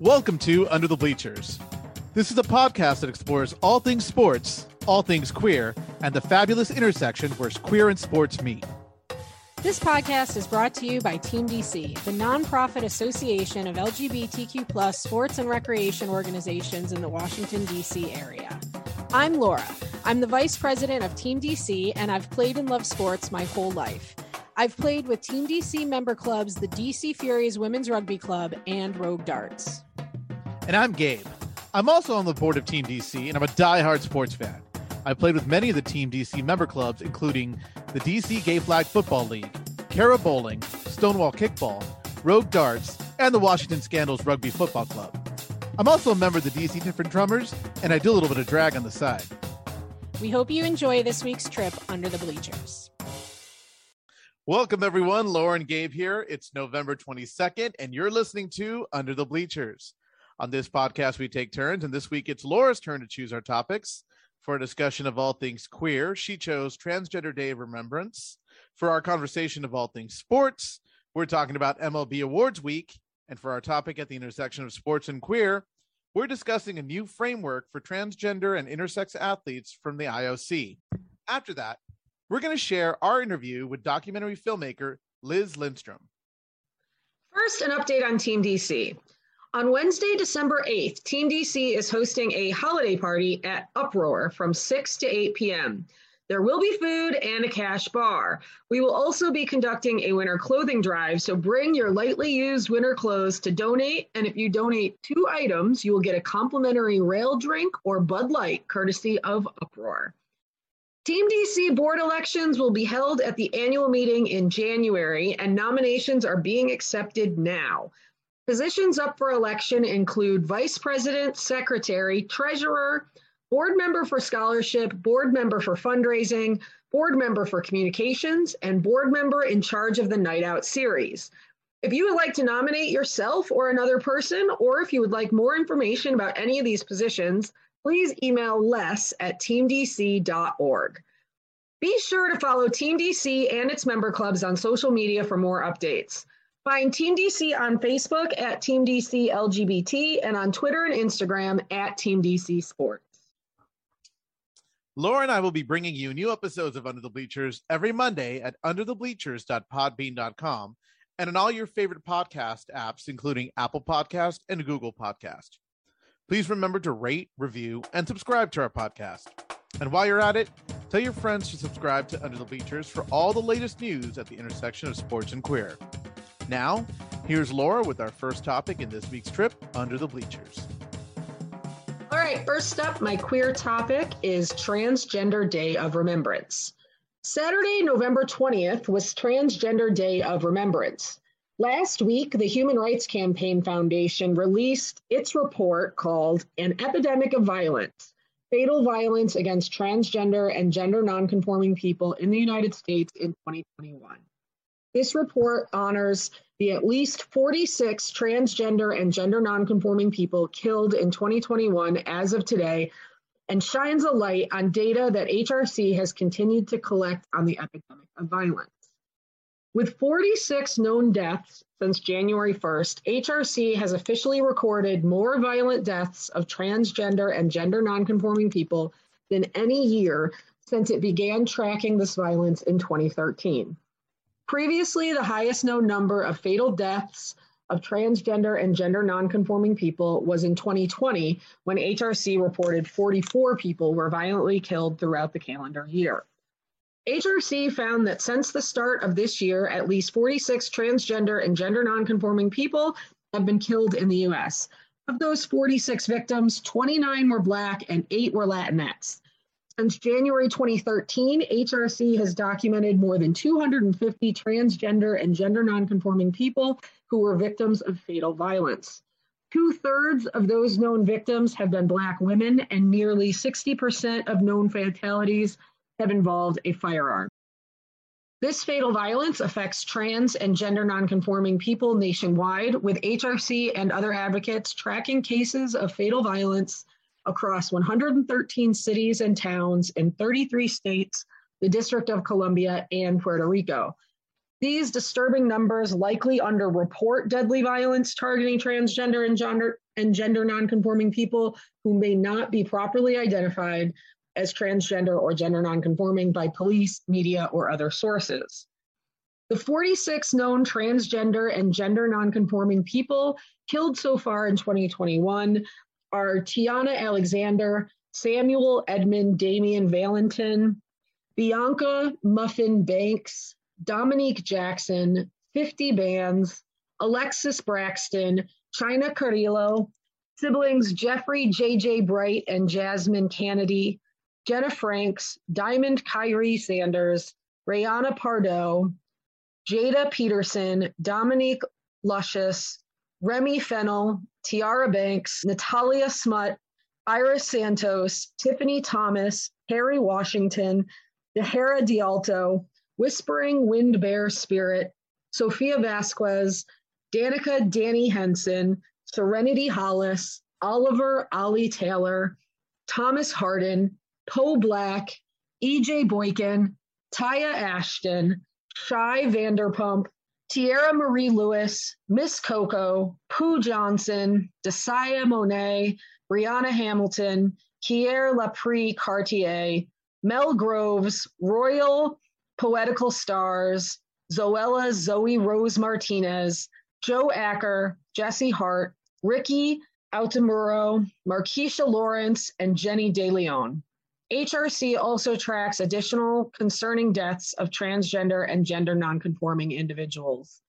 Welcome to Under the Bleachers. This is a podcast that explores all things sports, all things queer, and the fabulous intersection where queer and sports meet. This podcast is brought to you by Team DC, the nonprofit association of LGBTQ plus sports and recreation organizations in the Washington, D.C. area. I'm Laura. I'm the vice president of Team DC, and I've played and loved sports my whole life. I've played with Team DC member clubs, the DC Furies Women's Rugby Club, and Rogue Darts. And I'm Gabe. I'm also on the board of Team DC, and I'm a die-hard sports fan. I've played with many of the Team DC member clubs, including the DC Gay Flag Football League, Cara Bowling, Stonewall Kickball, Rogue Darts, and the Washington Scandals Rugby Football Club. I'm also a member of the DC Different Drummers, and I do a little bit of drag on the side. We hope you enjoy this week's trip under the bleachers. Welcome, everyone. Lauren Gabe here. It's November 22nd, and you're listening to Under the Bleachers. On this podcast, we take turns, and this week it's Laura's turn to choose our topics. For a discussion of all things queer, she chose Transgender Day of Remembrance. For our conversation of all things sports, we're talking about MLB Awards Week. And for our topic at the intersection of sports and queer, we're discussing a new framework for transgender and intersex athletes from the IOC. After that, we're going to share our interview with documentary filmmaker Liz Lindstrom. First, an update on Team DC. On Wednesday, December 8th, Team DC is hosting a holiday party at Uproar from 6 to 8 p.m. There will be food and a cash bar. We will also be conducting a winter clothing drive, so bring your lightly used winter clothes to donate. And if you donate two items, you will get a complimentary rail drink or Bud Light, courtesy of Uproar. Team DC board elections will be held at the annual meeting in January, and nominations are being accepted now. Positions up for election include vice president, secretary, treasurer, board member for scholarship, board member for fundraising, board member for communications, and board member in charge of the Night Out series. If you would like to nominate yourself or another person, or if you would like more information about any of these positions, please email les at teamdc.org. Be sure to follow Team DC and its member clubs on social media for more updates. Find Team DC on Facebook at Team DC LGBT and on Twitter and Instagram at Team DC Sports. Laura and I will be bringing you new episodes of Under the Bleachers every Monday at underthebleachers.podbean.com and on all your favorite podcast apps, including Apple Podcast and Google Podcast. Please remember to rate, review, and subscribe to our podcast. And while you're at it, tell your friends to subscribe to Under the Bleachers for all the latest news at the intersection of sports and queer. Now, here's Laura with our first topic in this week's trip Under the Bleachers. All right, first up, my queer topic is Transgender Day of Remembrance. Saturday, November 20th was Transgender Day of Remembrance. Last week, the Human Rights Campaign Foundation released its report called An Epidemic of Violence Fatal Violence Against Transgender and Gender Nonconforming People in the United States in 2021. This report honors the at least 46 transgender and gender nonconforming people killed in 2021 as of today and shines a light on data that HRC has continued to collect on the epidemic of violence. With 46 known deaths since January 1st, HRC has officially recorded more violent deaths of transgender and gender nonconforming people than any year since it began tracking this violence in 2013. Previously, the highest known number of fatal deaths of transgender and gender nonconforming people was in 2020 when HRC reported 44 people were violently killed throughout the calendar year. HRC found that since the start of this year, at least 46 transgender and gender nonconforming people have been killed in the US. Of those 46 victims, 29 were Black and 8 were Latinx. Since January 2013, HRC has documented more than 250 transgender and gender nonconforming people who were victims of fatal violence. Two thirds of those known victims have been Black women, and nearly 60% of known fatalities have involved a firearm. This fatal violence affects trans and gender nonconforming people nationwide, with HRC and other advocates tracking cases of fatal violence across 113 cities and towns in 33 states, the District of Columbia, and Puerto Rico. These disturbing numbers likely underreport deadly violence targeting transgender and gender, and gender nonconforming people who may not be properly identified as transgender or gender nonconforming by police, media, or other sources. The 46 known transgender and gender nonconforming people killed so far in 2021 are Tiana Alexander, Samuel Edmund Damian Valentin, Bianca Muffin Bankz, Dominique Jackson, 50 Bands, Alexis Braxton, Chyna Carrillo, siblings Jeffrey J.J. Bright and Jasmine Cannady, Jenna Franks, Diamond Kyree Sanders, Rayanna Pardo, Jaida Peterson, Dominique Lucious, Remy Fennell, Tiara Banks, Natalia Smut, Iris Santos, Tiffany Thomas, Harry Washington, Dehara Dialto, Whispering Wind Bear Spirit, Sophia Vasquez, Danica Danny Henson, Serenity Hollis, Oliver Ollie Taylor, Thomas Hardin, Poe Black, EJ Boykin, Taya Ashton, Shy Vanderpump, Tierra Marie Lewis, Miss Coco, Pooh Johnson, Disaya Monaee, Brianna Hamilton, Kiér Laprí Kartier, Mel Groves, Royal Poetical Starz, Zoella Zoe Rose Martinez, Joe Acker, Jesse Hart, Rikkey Outumuro, Marquisha Lawrence, and Jenny De Leon. HRC also tracks additional concerning deaths of transgender and gender nonconforming individuals.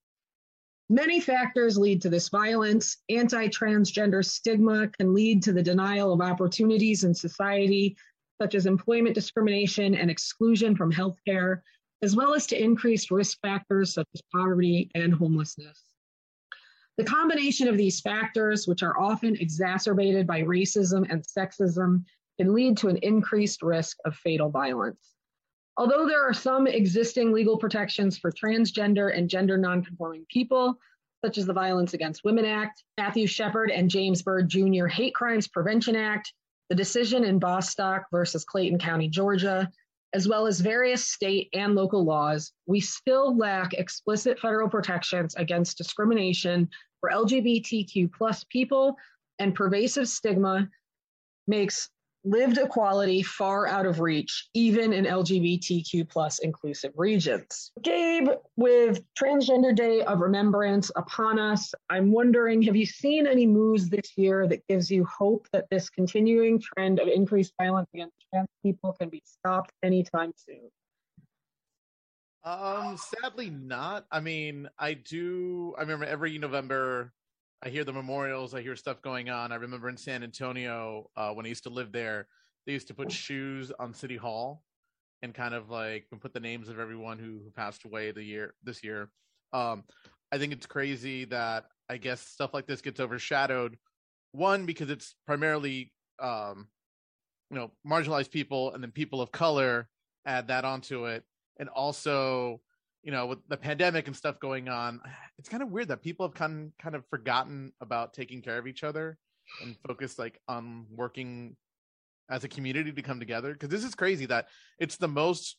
Many factors lead to this violence. Anti transgender stigma can lead to the denial of opportunities in society, such as employment discrimination and exclusion from healthcare, as well as to increased risk factors such as poverty and homelessness. The combination of these factors, which are often exacerbated by racism and sexism, can lead to an increased risk of fatal violence. Although there are some existing legal protections for transgender and gender nonconforming people, such as the Violence Against Women Act, Matthew Shepard and James Byrd Jr. Hate Crimes Prevention Act, the decision in Bostock versus Clayton County, Georgia, as well as various state and local laws, we still lack explicit federal protections against discrimination for LGBTQ plus people, and pervasive stigma makes lived equality far out of reach, even in LGBTQ plus inclusive regions. Gabe, with Transgender Day of Remembrance upon us, I'm wondering, have you seen any moves this year that gives you hope that this continuing trend of increased violence against trans people can be stopped anytime soon? Um, sadly not. I mean, I do I remember every November I hear the memorials. I hear stuff going on. I remember in San Antonio uh, when I used to live there, they used to put shoes on City Hall and kind of like put the names of everyone who, who passed away the year this year. Um, I think it's crazy that I guess stuff like this gets overshadowed. One because it's primarily um, you know marginalized people and then people of color add that onto it, and also you know, with the pandemic and stuff going on, it's kind of weird that people have kind kind of forgotten about taking care of each other and focused like on working as a community to come together. Because this is crazy that it's the most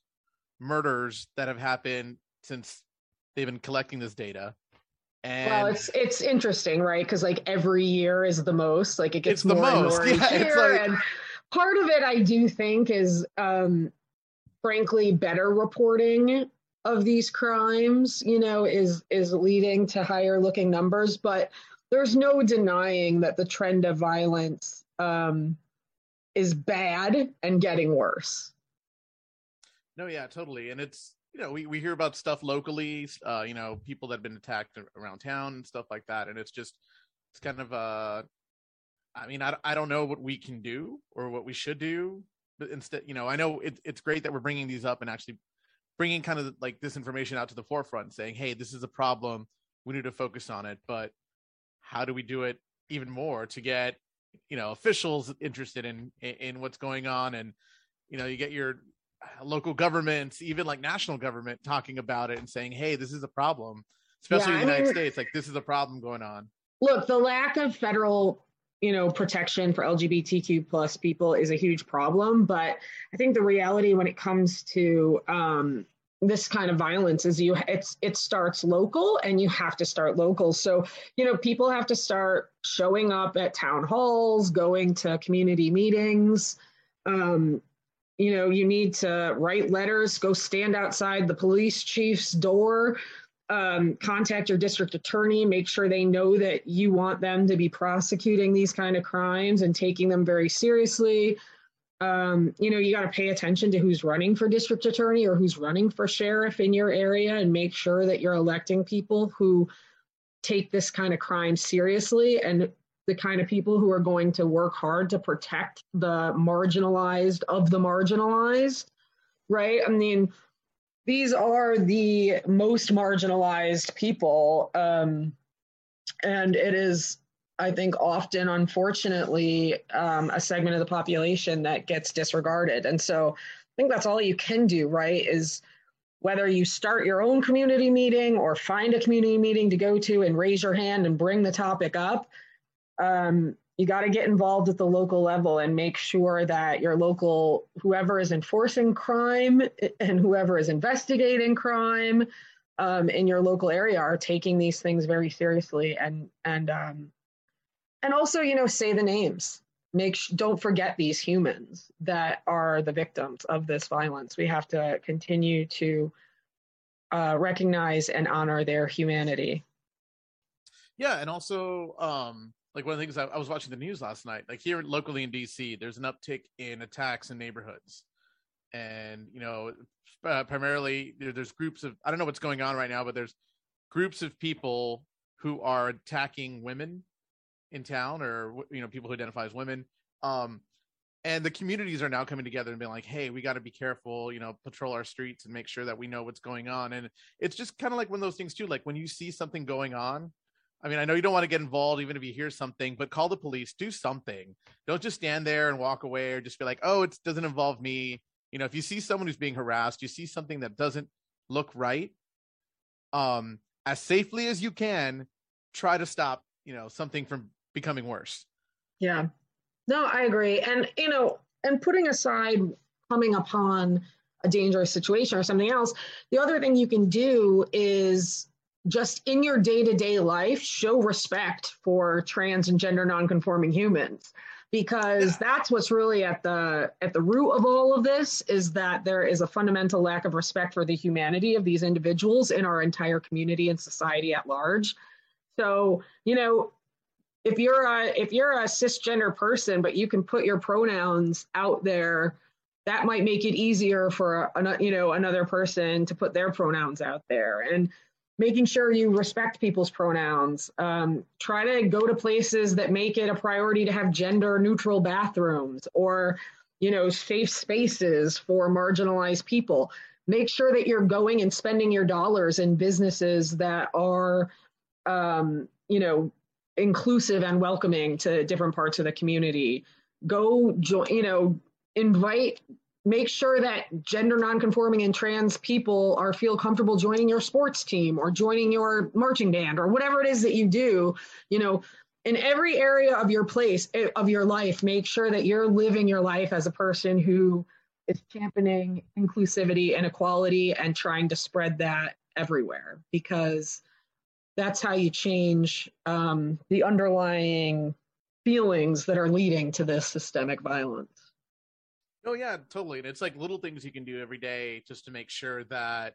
murders that have happened since they've been collecting this data. And well, it's it's interesting, right? Because like every year is the most. Like it gets more most. and more yeah, each year, like... and part of it, I do think, is um, frankly better reporting of these crimes, you know, is is leading to higher looking numbers, but there's no denying that the trend of violence um, is bad and getting worse. No, yeah, totally. And it's you know we, we hear about stuff locally, uh, you know, people that have been attacked around town and stuff like that, and it's just it's kind of uh, I mean, I I don't know what we can do or what we should do, but instead, you know, I know it, it's great that we're bringing these up and actually bringing kind of like this information out to the forefront saying hey this is a problem. We need to focus on it. But how do we do it even more to get you know officials interested in in what's going on? And you know you get your uh, local governments even like national government talking about it and saying hey this is a problem. Especially yeah, in the united mean, states like this is a problem going on. Look the lack of federal you know protection for lgbtq plus people is a huge problem. But i think the reality when it comes to um, this kind of violence is you it's it starts local and you have to start local. So you know people have to start showing up at town halls going to community meetings. Um, you know you need to write letters go stand outside the police chief's door um, contact your district attorney make sure they know that you want them to be prosecuting these kind of crimes and taking them very seriously um, you know, you got to pay attention to who's running for district attorney or who's running for sheriff in your area and make sure that you're electing people who take this kind of crime seriously and the kind of people who are going to work hard to protect the marginalized of the marginalized, right? I mean, these are the most marginalized people. Um, and it is I think often, unfortunately, um, a segment of the population that gets disregarded. And so I think that's all you can do, right? Is whether you start your own community meeting or find a community meeting to go to and raise your hand and bring the topic up, um, you got to get involved at the local level and make sure that your local, whoever is enforcing crime and whoever is investigating crime um, in your local area are taking these things very seriously and and um, and also you know say the names. Make sh- don't forget these humans that are the victims of this violence. We have to continue to uh, recognize and honor their humanity. Yeah and also um like one of the things I, I was watching the news last night like here locally in dc there's an uptick in attacks in neighborhoods. And you know uh, primarily there's groups of i don't know what's going on right now but there's groups of people who are attacking women in town or you know people who identify as women. Um and the communities are now coming together and being like hey we got to be careful you know patrol our streets and make sure that we know what's going on. And it's just kind of like one of those things too like when you see something going on i mean i know you don't want to get involved even if you hear something but call the police do something don't just stand there and walk away or just be like oh it doesn't involve me you know if you see someone who's being harassed you see something that doesn't look right um as safely as you can try to stop you know something from becoming worse. Yeah. No, I agree. And, you know, and putting aside coming upon a dangerous situation or something else, the other thing you can do is just in your day to day life, show respect for trans and gender nonconforming humans. Because that's what's really at the at the root of all of this is that there is a fundamental lack of respect for the humanity of these individuals in our entire community and society at large. So you know if you're a if you're a cisgender person but you can put your pronouns out there that might make it easier for a, you know another person to put their pronouns out there. And making sure you respect people's pronouns um, try to go to places that make it a priority to have gender neutral bathrooms or you know safe spaces for marginalized people make sure that you're going and spending your dollars in businesses that are um, you know inclusive and welcoming to different parts of the community. Go join, you know, invite, make sure that gender nonconforming and trans people are feel comfortable joining your sports team or joining your marching band or whatever it is that you do. You know, in every area of your place eh, of your life, make sure that you're living your life as a person who is championing inclusivity and equality and trying to spread that everywhere because that's how you change um, the underlying feelings that are leading to this systemic violence. Oh yeah, totally. And it's like little things you can do every day just to make sure that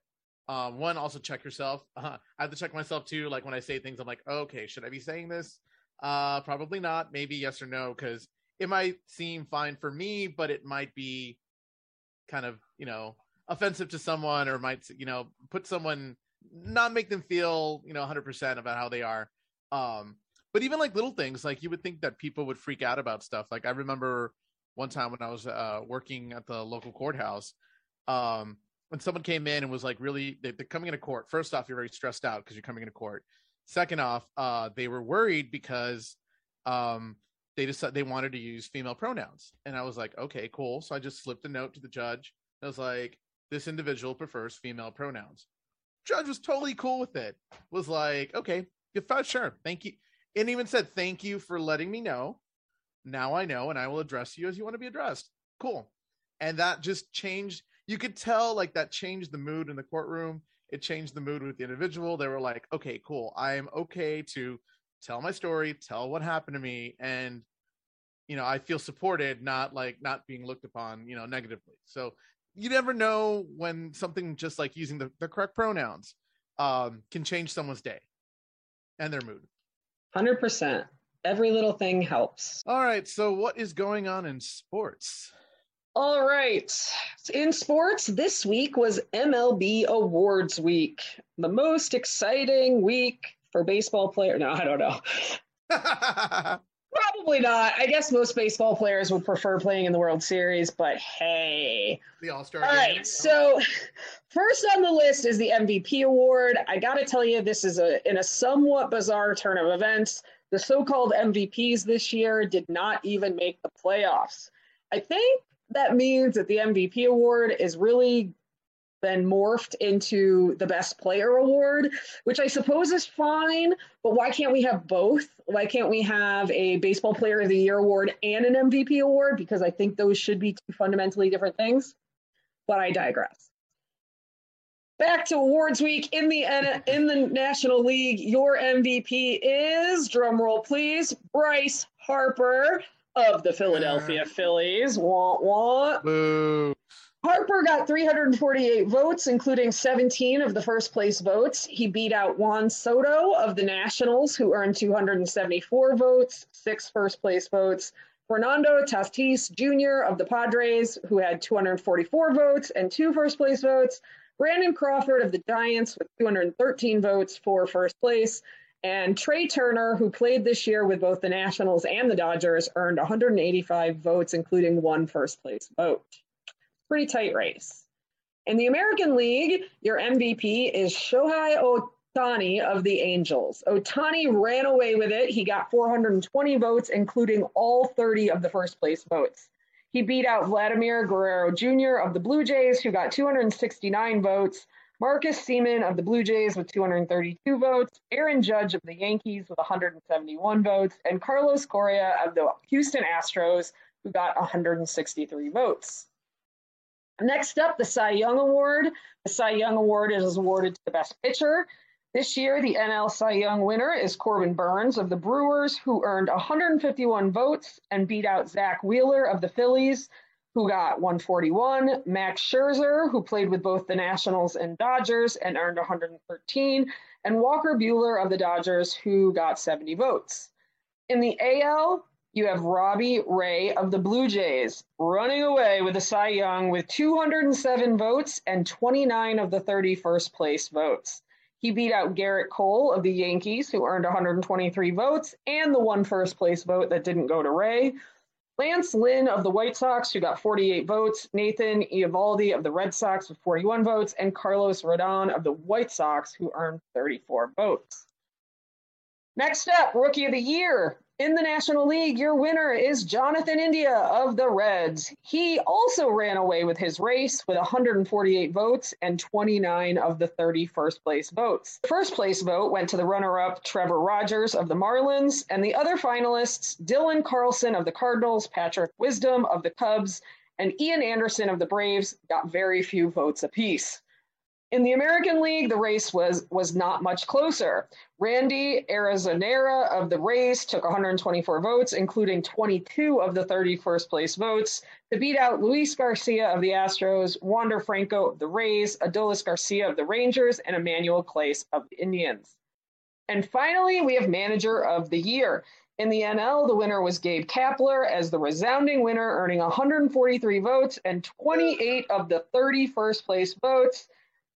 um, one also check yourself. Uh, I have to check myself too. Like when I say things, I'm like, okay, should I be saying this? Uh, probably not. Maybe yes or no, because it might seem fine for me, but it might be kind of you know offensive to someone, or might you know put someone not make them feel you know 100% about how they are um but even like little things like you would think that people would freak out about stuff like i remember one time when i was uh working at the local courthouse um when someone came in and was like really? They, are coming into court. First off you're very stressed out because you're coming into court. Second off uh they were worried because um they decided they wanted to use female pronouns. And i was like okay cool. So i just slipped a note to the judge. I was like this individual prefers female pronouns. Judge was totally cool with it. Was like, okay, sure, thank you, and even said thank you for letting me know. Now I know, and I will address you as you want to be addressed. Cool, and that just changed. you could tell like that changed the mood in the courtroom. It changed the mood with the individual. They were like, okay, cool. I am okay to tell my story, tell what happened to me, and you know, I feel supported, not like not being looked upon, you know, negatively. So you never know when something just like using the, the correct pronouns um, can change someone's day and their mood. 100%. Every little thing helps. All right. So, what is going on in sports? All right. In sports, this week was MLB Awards Week, the most exciting week for baseball players. No, I don't know. Probably not. I guess most baseball players would prefer playing in the World Series, but hey. The All Star. All right. So, first on the list is the MVP award. I got to tell you, this is a in a somewhat bizarre turn of events. The so-called MVPs this year did not even make the playoffs. I think that means that the MVP award is really been morphed into the best player award, which I suppose is fine, but why can't we have both? Why can't we have a baseball player of the year award and an MVP award? Because I think those should be two fundamentally different things. But I digress. Back to awards week in the uh, in the National League. Your MVP is drumroll please, Bryce Harper of the Philadelphia Phillies. Want want. Boo. Harper got 348 votes, including 17 of the first place votes. He beat out Juan Soto of the Nationals, who earned 274 votes, six first place votes. Fernando Tatis Jr. of the Padres, who had 244 votes and two first place votes. Brandon Crawford of the Giants with 213 votes for first place. And Trey Turner, who played this year with both the Nationals and the Dodgers, earned 185 votes, including one first place vote pretty tight race. In the American League, your MVP is Shohei Ohtani of the Angels. Ohtani ran away with it. He got 420 votes, including all 30 of the first place votes. He beat out Vladimir Guerrero Jr. of the Blue Jays, who got 269 votes, Marcus Semien of the Blue Jays with 232 votes, Aaron Judge of the Yankees with 171 votes, and Carlos Correa of the Houston Astros, who got 163 votes. Next up, the Cy Young Award. The Cy Young Award is awarded to the best pitcher. This year, the NL Cy Young winner is Corbin Burnes of the Brewers, who earned 151 votes and beat out Zack Wheeler of the Phillies, who got 141, Max Scherzer, who played with both the Nationals and Dodgers and earned 113, and Walker Buehler of the Dodgers, who got 70 votes. In the AL, you have Robbie Ray of the Blue Jays running away with the Cy Young with 207 votes and 29 of the 31st place votes. He beat out Gerrit Cole of the Yankees, who earned 123 votes, and the one first place vote that didn't go to Ray. Lance Lynn of the White Sox, who got 48 votes, Nathan Eovaldi of the Red Sox with 41 votes, and Carlos Rodon of the White Sox, who earned 34 votes. Next up, Rookie of the Year. In the National League, your winner is Jonathan India of the Reds. He also ran away with his race with 148 votes and 29 of the 30 first place votes. The first place vote went to the runner up Trevor Rogers of the Marlins, and the other finalists Dylan Carlson of the Cardinals, Patrick Wisdom of the Cubs, and Ian Anderson of the Braves got very few votes apiece. In the American League, the race was was not much closer. Randy Arozarena of the Rays took 124 votes, including 22 of the 30 first place votes, to beat out Luis Garcia of the Astros, Wander Franco of the Rays, Adolis Garcia of the Rangers, and Emmanuel Clase of the Indians. And finally, we have Manager of the Year. In the NL, the winner was Gabe Kapler as the resounding winner, earning 143 votes and 28 of the 30 first place votes.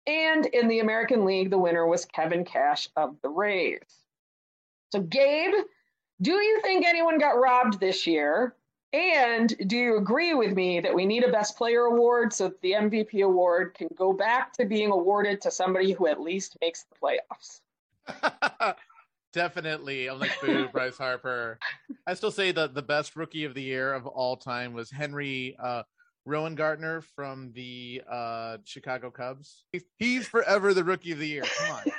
And in the American League, the winner was Kevin Cash of the Rays. So, Gabe, do you think anyone got robbed this year? And do you agree with me that we need a Best Player award so that the MVP award can go back to being awarded to somebody who at least makes the playoffs? Definitely. I'm like, boo, Bryce Harper. I still say that the best rookie of the year of all time was Henry uh, Rowengartner from the uh, Chicago Cubs. He's, forever the rookie of the year. Come on.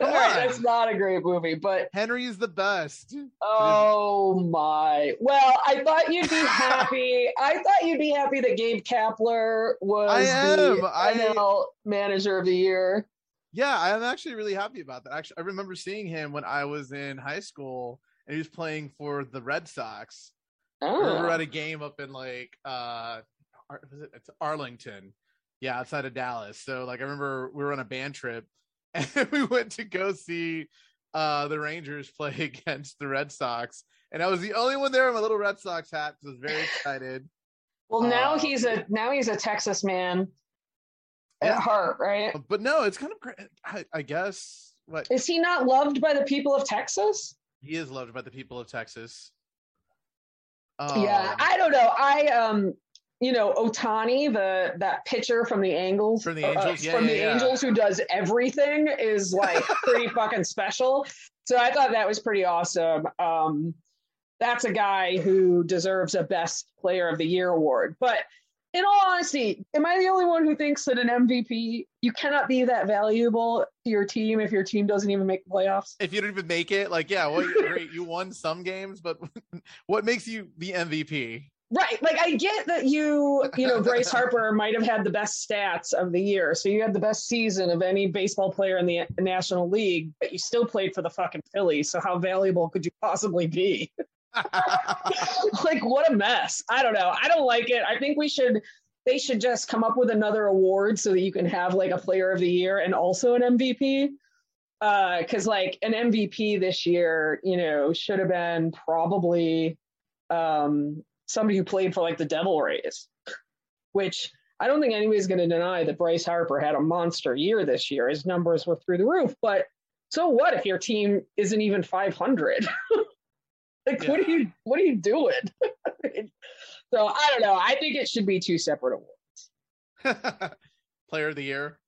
All right, that's not a great movie, but Henry's the best. Oh my! Well, I thought you'd be happy. I thought you'd be happy that Gabe Kapler was I am. the I- NL Manager of the Year. Yeah, I'm actually really happy about that. Actually, I remember seeing him when I was in high school, and he was playing for the Red Sox. We were Oh. at a game up in like uh, Ar- was it? It's Arlington, yeah, outside of Dallas. So like, I remember we were on a band trip, and we went to go see uh the Rangers play against the Red Sox, and I was the only one there in my little Red Sox hat. So I was very excited. Well, now Uh, he's a now he's a Texas man Yeah. at heart, right? But no, it's kind of. I, I guess what Is he not loved by the people of Texas? he is loved by the people of Texas. yeah, Um, I don't know. I um, you know, Ohtani, the that pitcher from the Angels, From the uh, Angels? Yeah, from yeah, the yeah. Angels, who does everything, is like pretty fucking special. So I thought that was pretty awesome. Um, that's a guy who deserves a Best Player of the Year award. But in all honesty, am I the only one who thinks that an MVP you cannot be that valuable to your team if your team doesn't even make the playoffs? if you don't even make it, like, yeah, well, great. You won some games, but what makes you the MVP? Right. Like I get that you, you know, Bryce Harper might have had the best stats of the year. So you had the best season of any baseball player in the National League, but you still played for the fucking Phillies. So how valuable could you possibly be? like what a mess. I don't know. I don't like it. I think we should they should just come up with another award so that you can have like a player of the year and also an MVP. Uh, cause like an MVP this year, you know, should have been probably um somebody who played for like the Devil Rays, which I don't think anybody's going to deny that Bryce Harper had a monster year this year. His numbers were through the roof. But so what if your team isn't even 500? like, what are you what are you doing? so I don't know. I think it should be two separate awards. Player of the year.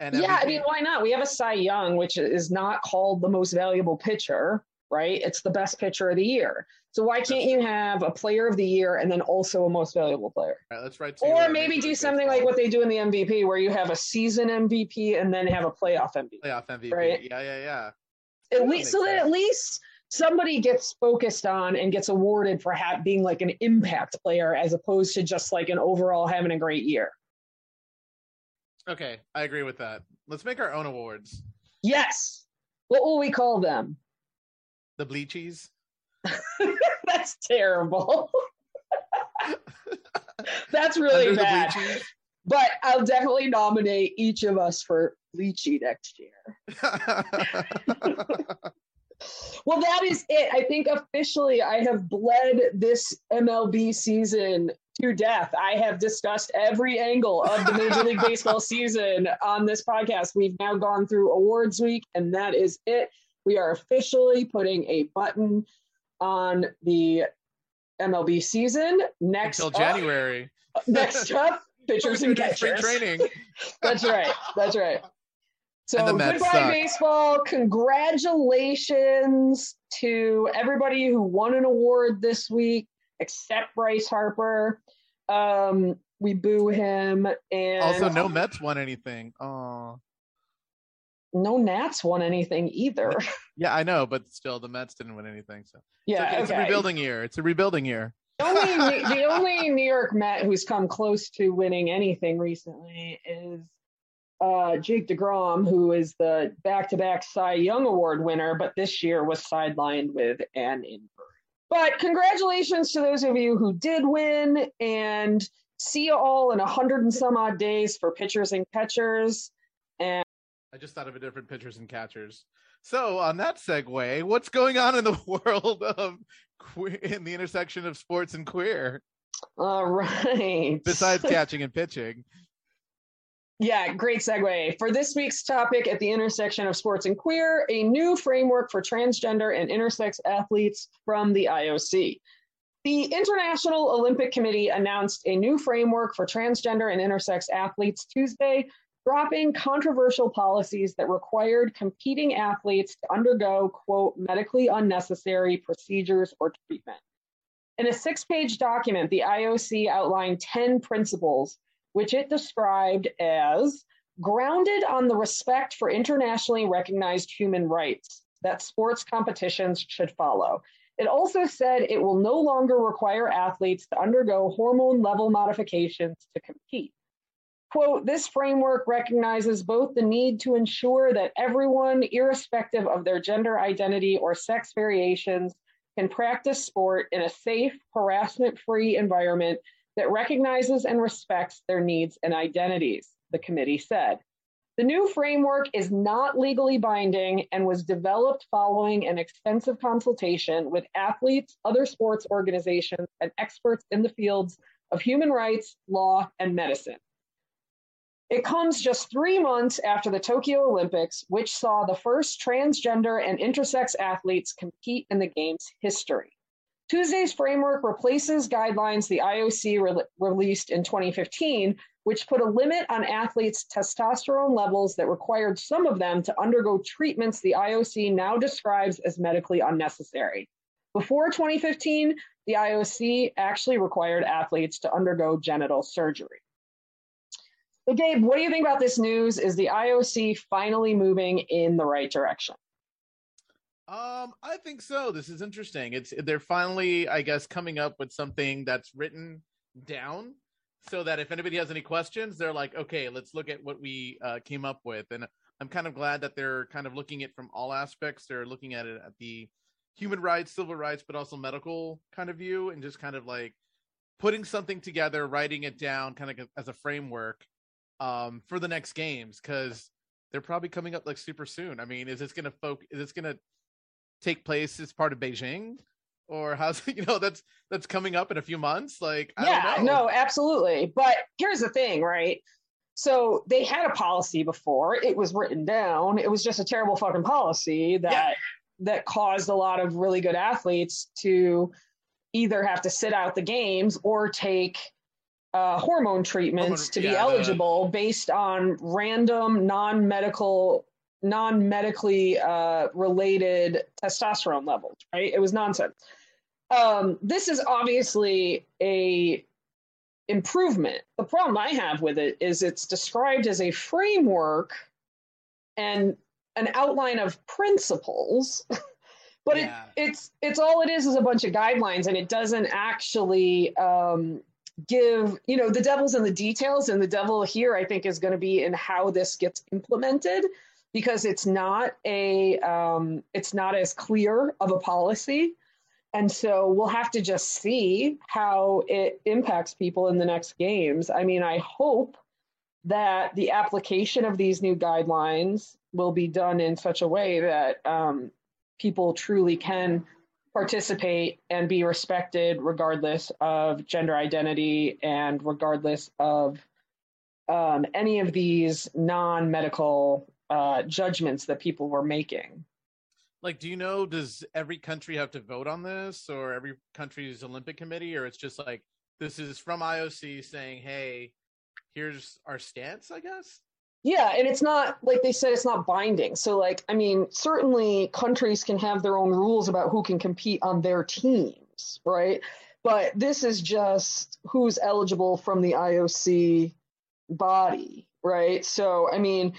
And yeah, I mean, why not? We have a Cy Young, which is not called the most valuable pitcher, right? It's the best pitcher of the year. So why can't you have a player of the year and then also a most valuable player? Right, let's write. Or maybe do something like what they do in the MVP, where you have a season MVP and then have a playoff MVP. playoff MVP. Right. Yeah, yeah, yeah. At that least, so that at least somebody gets focused on and gets awarded for ha- being like an impact player as opposed to just like an overall having a great year. Okay, I agree with that. Let's make our own awards. Yes. What will we call them? The Bleachies. That's terrible. That's really Under bad. But I'll definitely nominate each of us for Leachy next year. Well, that is it. I think officially I have bled this MLB season to death. I have discussed every angle of the Major League Baseball season on this podcast. We've now gone through awards week, and that is it. We are officially putting a button on the MLB season. Next Until up- January. next up, pitchers and We're spring catchers. training. That's right. That's right. So And the goodbye suck. baseball. Congratulations to everybody who won an award this week, except Bryce Harper. Um, we boo him, and Also, no Mets won anything. Oh, no Nats won anything either. yeah, I know, but still, the Mets didn't win anything. So it's, yeah, okay. it's a rebuilding year. It's a rebuilding year. The only the only New York Met who's come close to winning anything recently is uh, Jake DeGrom, who is the back-to-back Cy Young Award winner, but this year was sidelined with an injury. But congratulations to those of you who did win, and see you all in a hundred and some odd days for pitchers and catchers. I just thought of a different pitchers and catchers. So, on that segue, what's going on in the world of que- in the intersection of sports and queer All right. besides catching and pitching? Yeah, great segue. For this week's topic at the intersection of sports and queer, a new framework for transgender and intersex athletes from the IOC. The International Olympic Committee announced a new framework for transgender and intersex athletes Tuesday, dropping controversial policies that required competing athletes to undergo, quote, medically unnecessary procedures or treatment. In a six page document, the IOC outlined 10 principles which it described as grounded on the respect for internationally recognized human rights that sports competitions should follow. It also said it will no longer require athletes to undergo hormone level modifications to compete. Quote, this framework recognizes both the need to ensure that everyone, irrespective of their gender identity or sex variations, can practice sport in a safe, harassment free environment that recognizes and respects their needs and identities, the committee said. The new framework is not legally binding and was developed following an extensive consultation with athletes, other sports organizations, and experts in the fields of human rights, law, and medicine. It comes just three months after the Tokyo Olympics, which saw the first transgender and intersex athletes compete in the game's history. Tuesday's framework replaces guidelines the IOC re- released in 2015, which put a limit on athletes' testosterone levels that required some of them to undergo treatments the IOC now describes as medically unnecessary. Before 2015, the IOC actually required athletes to undergo genital surgery. So, Gabe, what do you think about this news? Is the IOC finally moving in the right direction? Um, I think so. This is interesting. It's they're finally, I guess, coming up with something that's written down so that if anybody has any questions, they're like, okay, let's look at what we uh, came up with. And I'm kind of glad that they're kind of looking at from all aspects. They're looking at it at the human rights, civil rights, but also medical kind of view, and just kind of like putting something together, writing it down, kind of as a framework um, for the next games because they're probably coming up like super soon. I mean, is this going to folk? Is this going to take place as part of Beijing or how's you know that's that's coming up in a few months like I yeah no absolutely but here's the thing right so they had a policy before it was written down it was just a terrible fucking policy that yeah. that caused a lot of really good athletes to either have to sit out the games or take uh, hormone treatments hormone, to be yeah, eligible the... based on random non-medical non-medically uh, related testosterone levels right? It was nonsense. Um, this is obviously a improvement. The problem i have with it is it's described as a framework and an outline of principles but yeah. it, it's it's all it is is a bunch of guidelines and it doesn't actually um, give you know the devil's in the details and the devil here i think is going to be in how this gets implemented because it's not a um, it's not as clear of a policy. And so we'll have to just see how it impacts people in the next games. I mean i hope that the application of these new guidelines will be done in such a way that um, people truly can participate and be respected regardless of gender identity and regardless of um, any of these non-medical uh, judgments that people were making. Like, do you know? Does every country have to vote on this, or every country's Olympic Committee, or it's just like this is from IOC saying, "Hey, here's our stance," I guess. Yeah, and it's not like they said it's not binding. So like I mean, certainly countries can have their own rules about who can compete on their teams, right? But this is just who's eligible from the IOC body, right? So I mean,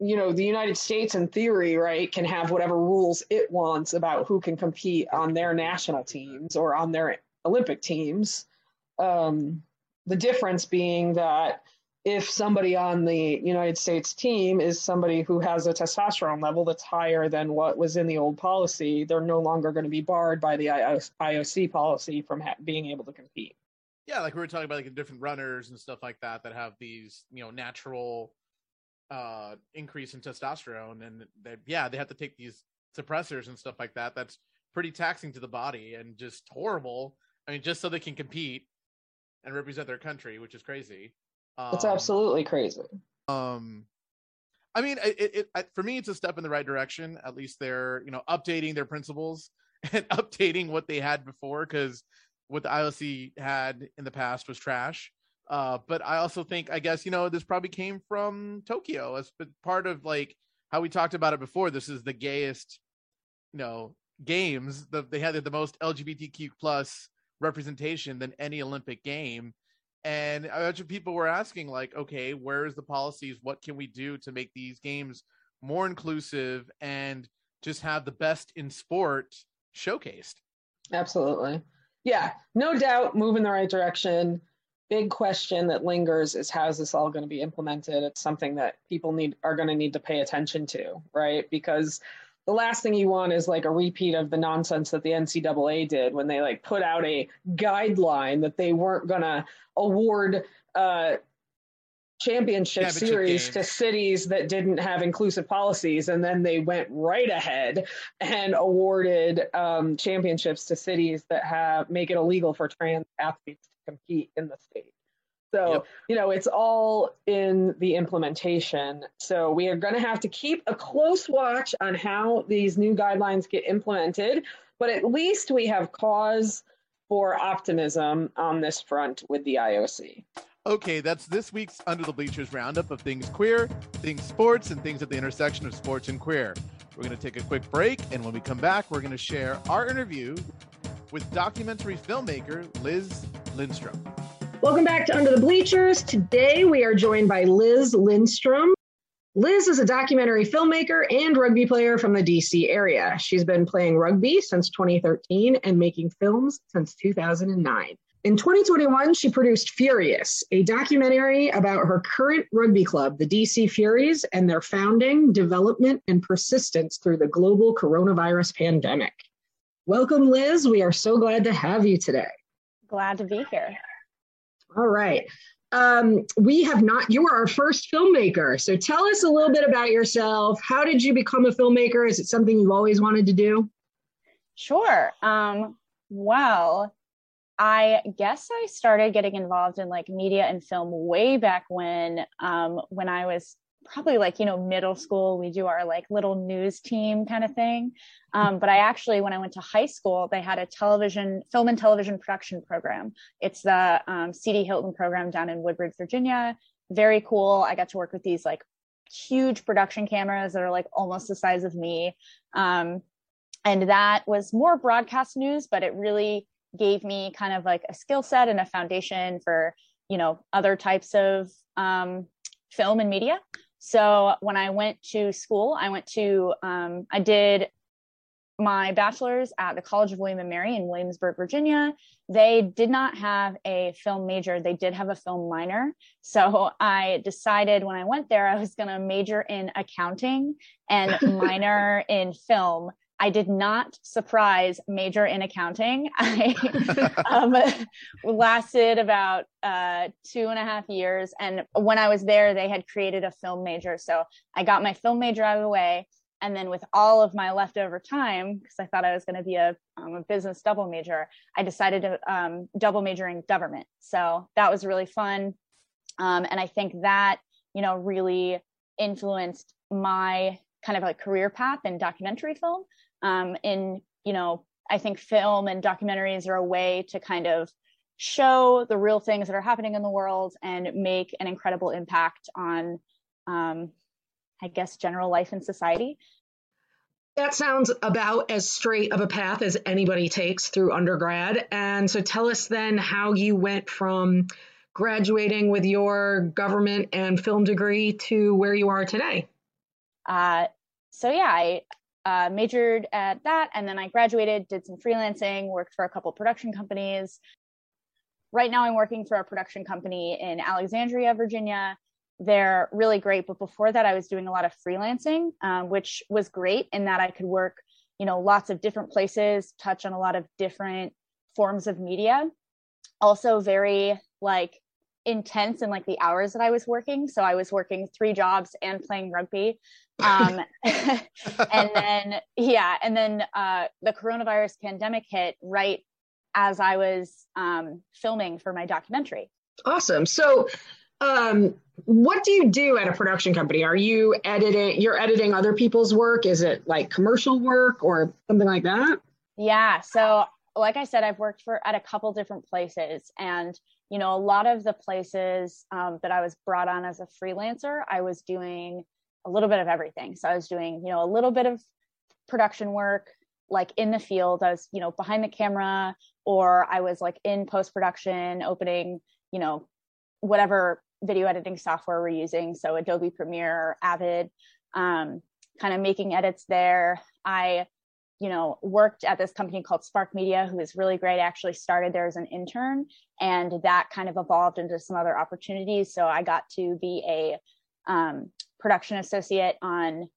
you know, the United States in theory, right, can have whatever rules it wants about who can compete on their national teams or on their Olympic teams. Um, the difference being that if somebody on the United States team is somebody who has a testosterone level that's higher than what was in the old policy, they're no longer going to be barred by the IOC policy from ha- being able to compete. Yeah, like we were talking about, like different runners and stuff like that that have these, you know, natural uh increase in testosterone, and they, yeah, they have to take these suppressors and stuff like that. That's pretty taxing to the body and just horrible. I mean, just so they can compete and represent their country, which is crazy. Um, it's absolutely crazy. Um, I mean, it, it, it, for me, it's a step in the right direction. At least they're, you know, updating their principles and updating what they had before because what the IOC had in the past was trash. Uh, but I also think, I guess, you know, this probably came from Tokyo as part of like how we talked about it before. This is the gayest, you know, games. The, they had the most LGBTQ plus representation than any Olympic game and a bunch of people were asking, like, okay, where's the policies? What can we do to make these games more inclusive and just have the best in sport showcased? Absolutely. Yeah, no doubt, move in the right direction. Big question that lingers is how is this all going to be implemented? It's something that people need are going to need to pay attention to, right? Because the last thing you want is like a repeat of the nonsense that the NCAA did when they like put out a guideline that they weren't gonna award uh, championship, championship series to cities that didn't have inclusive policies, and then they went right ahead and awarded um, championships to cities that have make it illegal for trans athletes to compete in the state. So, yep. you know, it's all in the implementation. So, we are going to have to keep a close watch on how these new guidelines get implemented, but at least we have cause for optimism on this front with the IOC. Okay, that's this week's Under the Bleachers roundup of things queer, things sports, and things at the intersection of sports and queer. We're going to take a quick break, and when we come back, we're going to share our interview with documentary filmmaker Liz Lindstrom. Welcome back to Under the Bleachers. Today we are joined by Liz Lindstrom. Liz is a documentary filmmaker and rugby player from the DC area. She's been playing rugby since 2013 and making films since 2009. In 2021, she produced Furious, a documentary about her current rugby club, the DC Furies, and their founding, development, and persistence through the global coronavirus pandemic. Welcome, Liz. We are so glad to have you today. Glad to be here. All right. Um, we have not, you are our first filmmaker. So tell us a little bit about yourself. How did you become a filmmaker? Is it something you've always wanted to do? Sure. Um, well, I guess I started getting involved in like media and film way back when, um, when I was probably like you know middle school we do our like little news team kind of thing. Um, but i actually when i went to high school they had a television film and television production program. It's the um, cd Hylton program down in woodbridge virginia. Very cool. I got to work with these like huge production cameras that are like almost the size of me. Um, and that was more broadcast news but it really gave me kind of like a skill set and a foundation for you know other types of um, film and media so when I went to school, I went to, um, I did my bachelor's at the College of William and Mary in Williamsburg, Virginia. They did not have a film major, they did have a film minor. So I decided when I went there, I was going to major in accounting and minor in film. I did not surprise major in accounting. I um, lasted about uh, two and a half years. And when I was there, they had created a film major. So I got my film major out of the way. And then with all of my leftover time, because I thought I was going to be a, um, a, business double major, I decided to um, double major in government. So that was really fun. Um, and I think that, you know, really influenced my kind of like career path in documentary film um, in you know i think film and documentaries are a way to kind of show the real things that are happening in the world and make an incredible impact on um, i guess general life in society. That sounds about as straight of a path as anybody takes through undergrad. And so tell us then how you went from graduating with your government and film degree to where you are today. Uh, so yeah i uh, majored at that, and then I graduated, did some freelancing, worked for a couple production companies. Right now, I'm working for a production company in Alexandria, Virginia. They're really great, but before that, I was doing a lot of freelancing, um, which was great in that I could work, you know, lots of different places, touch on a lot of different forms of media. Also, very like intense in like the hours that I was working. So I was working three jobs and playing rugby. Um, and then, yeah, and then uh, the coronavirus pandemic hit right as I was um, filming for my documentary. Awesome. So, um, what do you do at a production company? Are you editing? You're editing other people's work? Is it like commercial work or something like that? Yeah. So, like I said, I've worked for at a couple different places, and you know, a lot of the places um, that I was brought on as a freelancer, I was doing a little bit of everything. So I was doing, you know, a little bit of production work, like in the field. I was, you know, behind the camera, or I was like in post production, opening, you know, whatever video editing software we're using. So Adobe Premiere, Avid, um, kind of making edits there. I, you know, worked at this company called Spark Media, who is really great. I actually started there as an intern, and that kind of evolved into some other opportunities. So I got to be a um, production associate on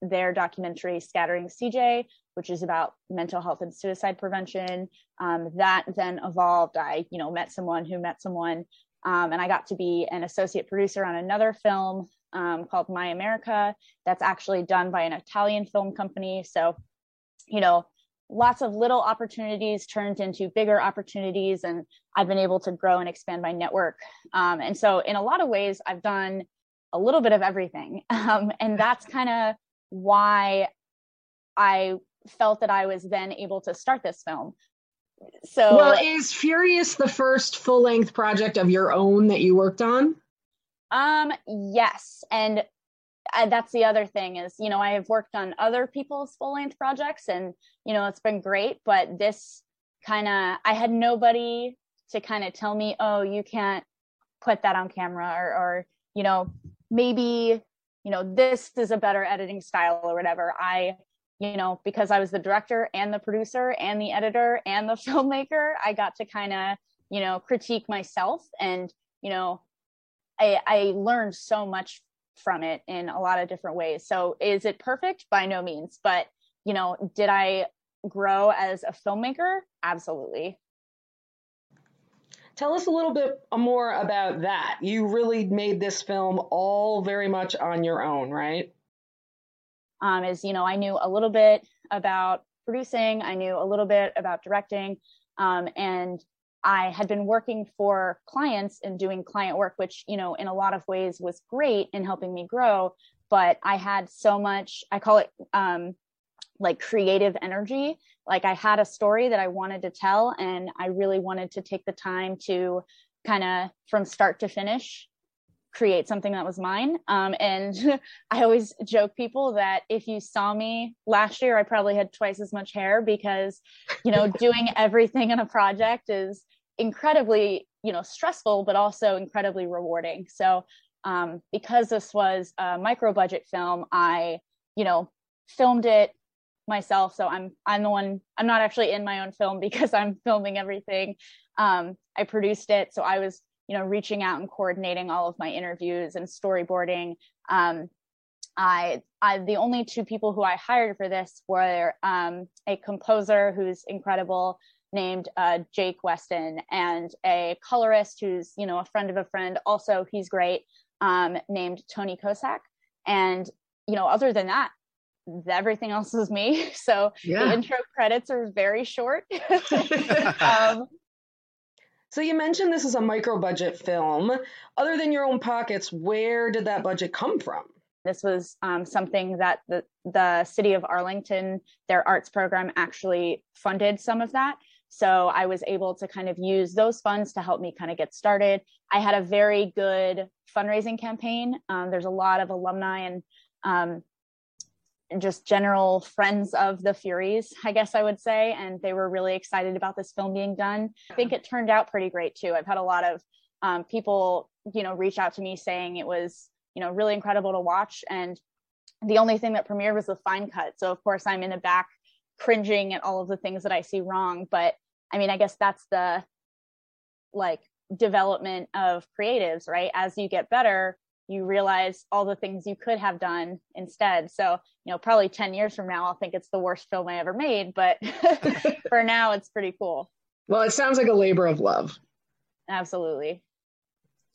their documentary Scattering CJ, which is about mental health and suicide prevention. Um, that then evolved. I, you know, met someone who met someone, um, and I got to be an associate producer on another film um, called My America. That's actually done by an Italian film company. So, you know, lots of little opportunities turned into bigger opportunities, and I've been able to grow and expand my network. Um, and so, in a lot of ways, I've done a little bit of everything, um, and that's kind of why I felt that I was then able to start this film. So, well, is Furious the first full length project of your own that you worked on? Um, yes, and uh, that's the other thing is you know I have worked on other people's full length projects, and you know it's been great, but this kind of I had nobody to kind of tell me, oh, you can't put that on camera, or, or you know maybe you know this is a better editing style or whatever. I you know, because I was the director and the producer and the editor and the filmmaker, I got to kind of, you know, critique myself and, you know, I, I learned so much from it in a lot of different ways. So is it perfect? By no means. But, you know, did I grow as a filmmaker? Absolutely. Tell us a little bit more about that. You really made this film all very much on your own, right? um, is you know I knew a little bit about producing, I knew a little bit about directing, um, and I had been working for clients and doing client work, which you know in a lot of ways was great in helping me grow. But I had so much, I call it um, like creative energy. Like I had a story that I wanted to tell, and I really wanted to take the time to kind of from start to finish create something that was mine. Um, and I always joke people that if you saw me last year, I probably had twice as much hair because, you know, doing everything in a project is incredibly, you know, stressful, but also incredibly rewarding. So um, because this was a micro budget film, I, you know, filmed it myself. So I'm I'm the one. I'm not actually in my own film because I'm filming everything. Um, I produced it, so I was you know reaching out and coordinating all of my interviews and storyboarding. Um, I, I the only two people who I hired for this were um, a composer who's incredible named uh, Jake Weston and a colorist who's you know a friend of a friend. Also he's great um, named Tony Kosak. And you know other than that everything else is me. So yeah. the intro credits are very short. Um, so you mentioned this is a micro budget film. Other than your own pockets, where did that budget come from? This was um, something that the, the city of Arlington, their arts program actually funded some of that. So I was able to kind of use those funds to help me kind of get started. I had a very good fundraising campaign. Um, there's a lot of alumni and um, just general friends of the Furies, I guess I would say. And they were really excited about this film being done. I think it turned out pretty great too. I've had a lot of um, people, you know, reach out to me saying it was, you know, really incredible to watch. And the only thing that premiered was the fine cut. So of course I'm in the back cringing at all of the things that I see wrong. But I mean, I guess that's the like development of creatives, right? As you get better, you realize all the things you could have done instead. So, you know, probably 10 years from now, I'll think it's the worst film I ever made, but for now, it's pretty cool. Well, it sounds like a labor of love. Absolutely.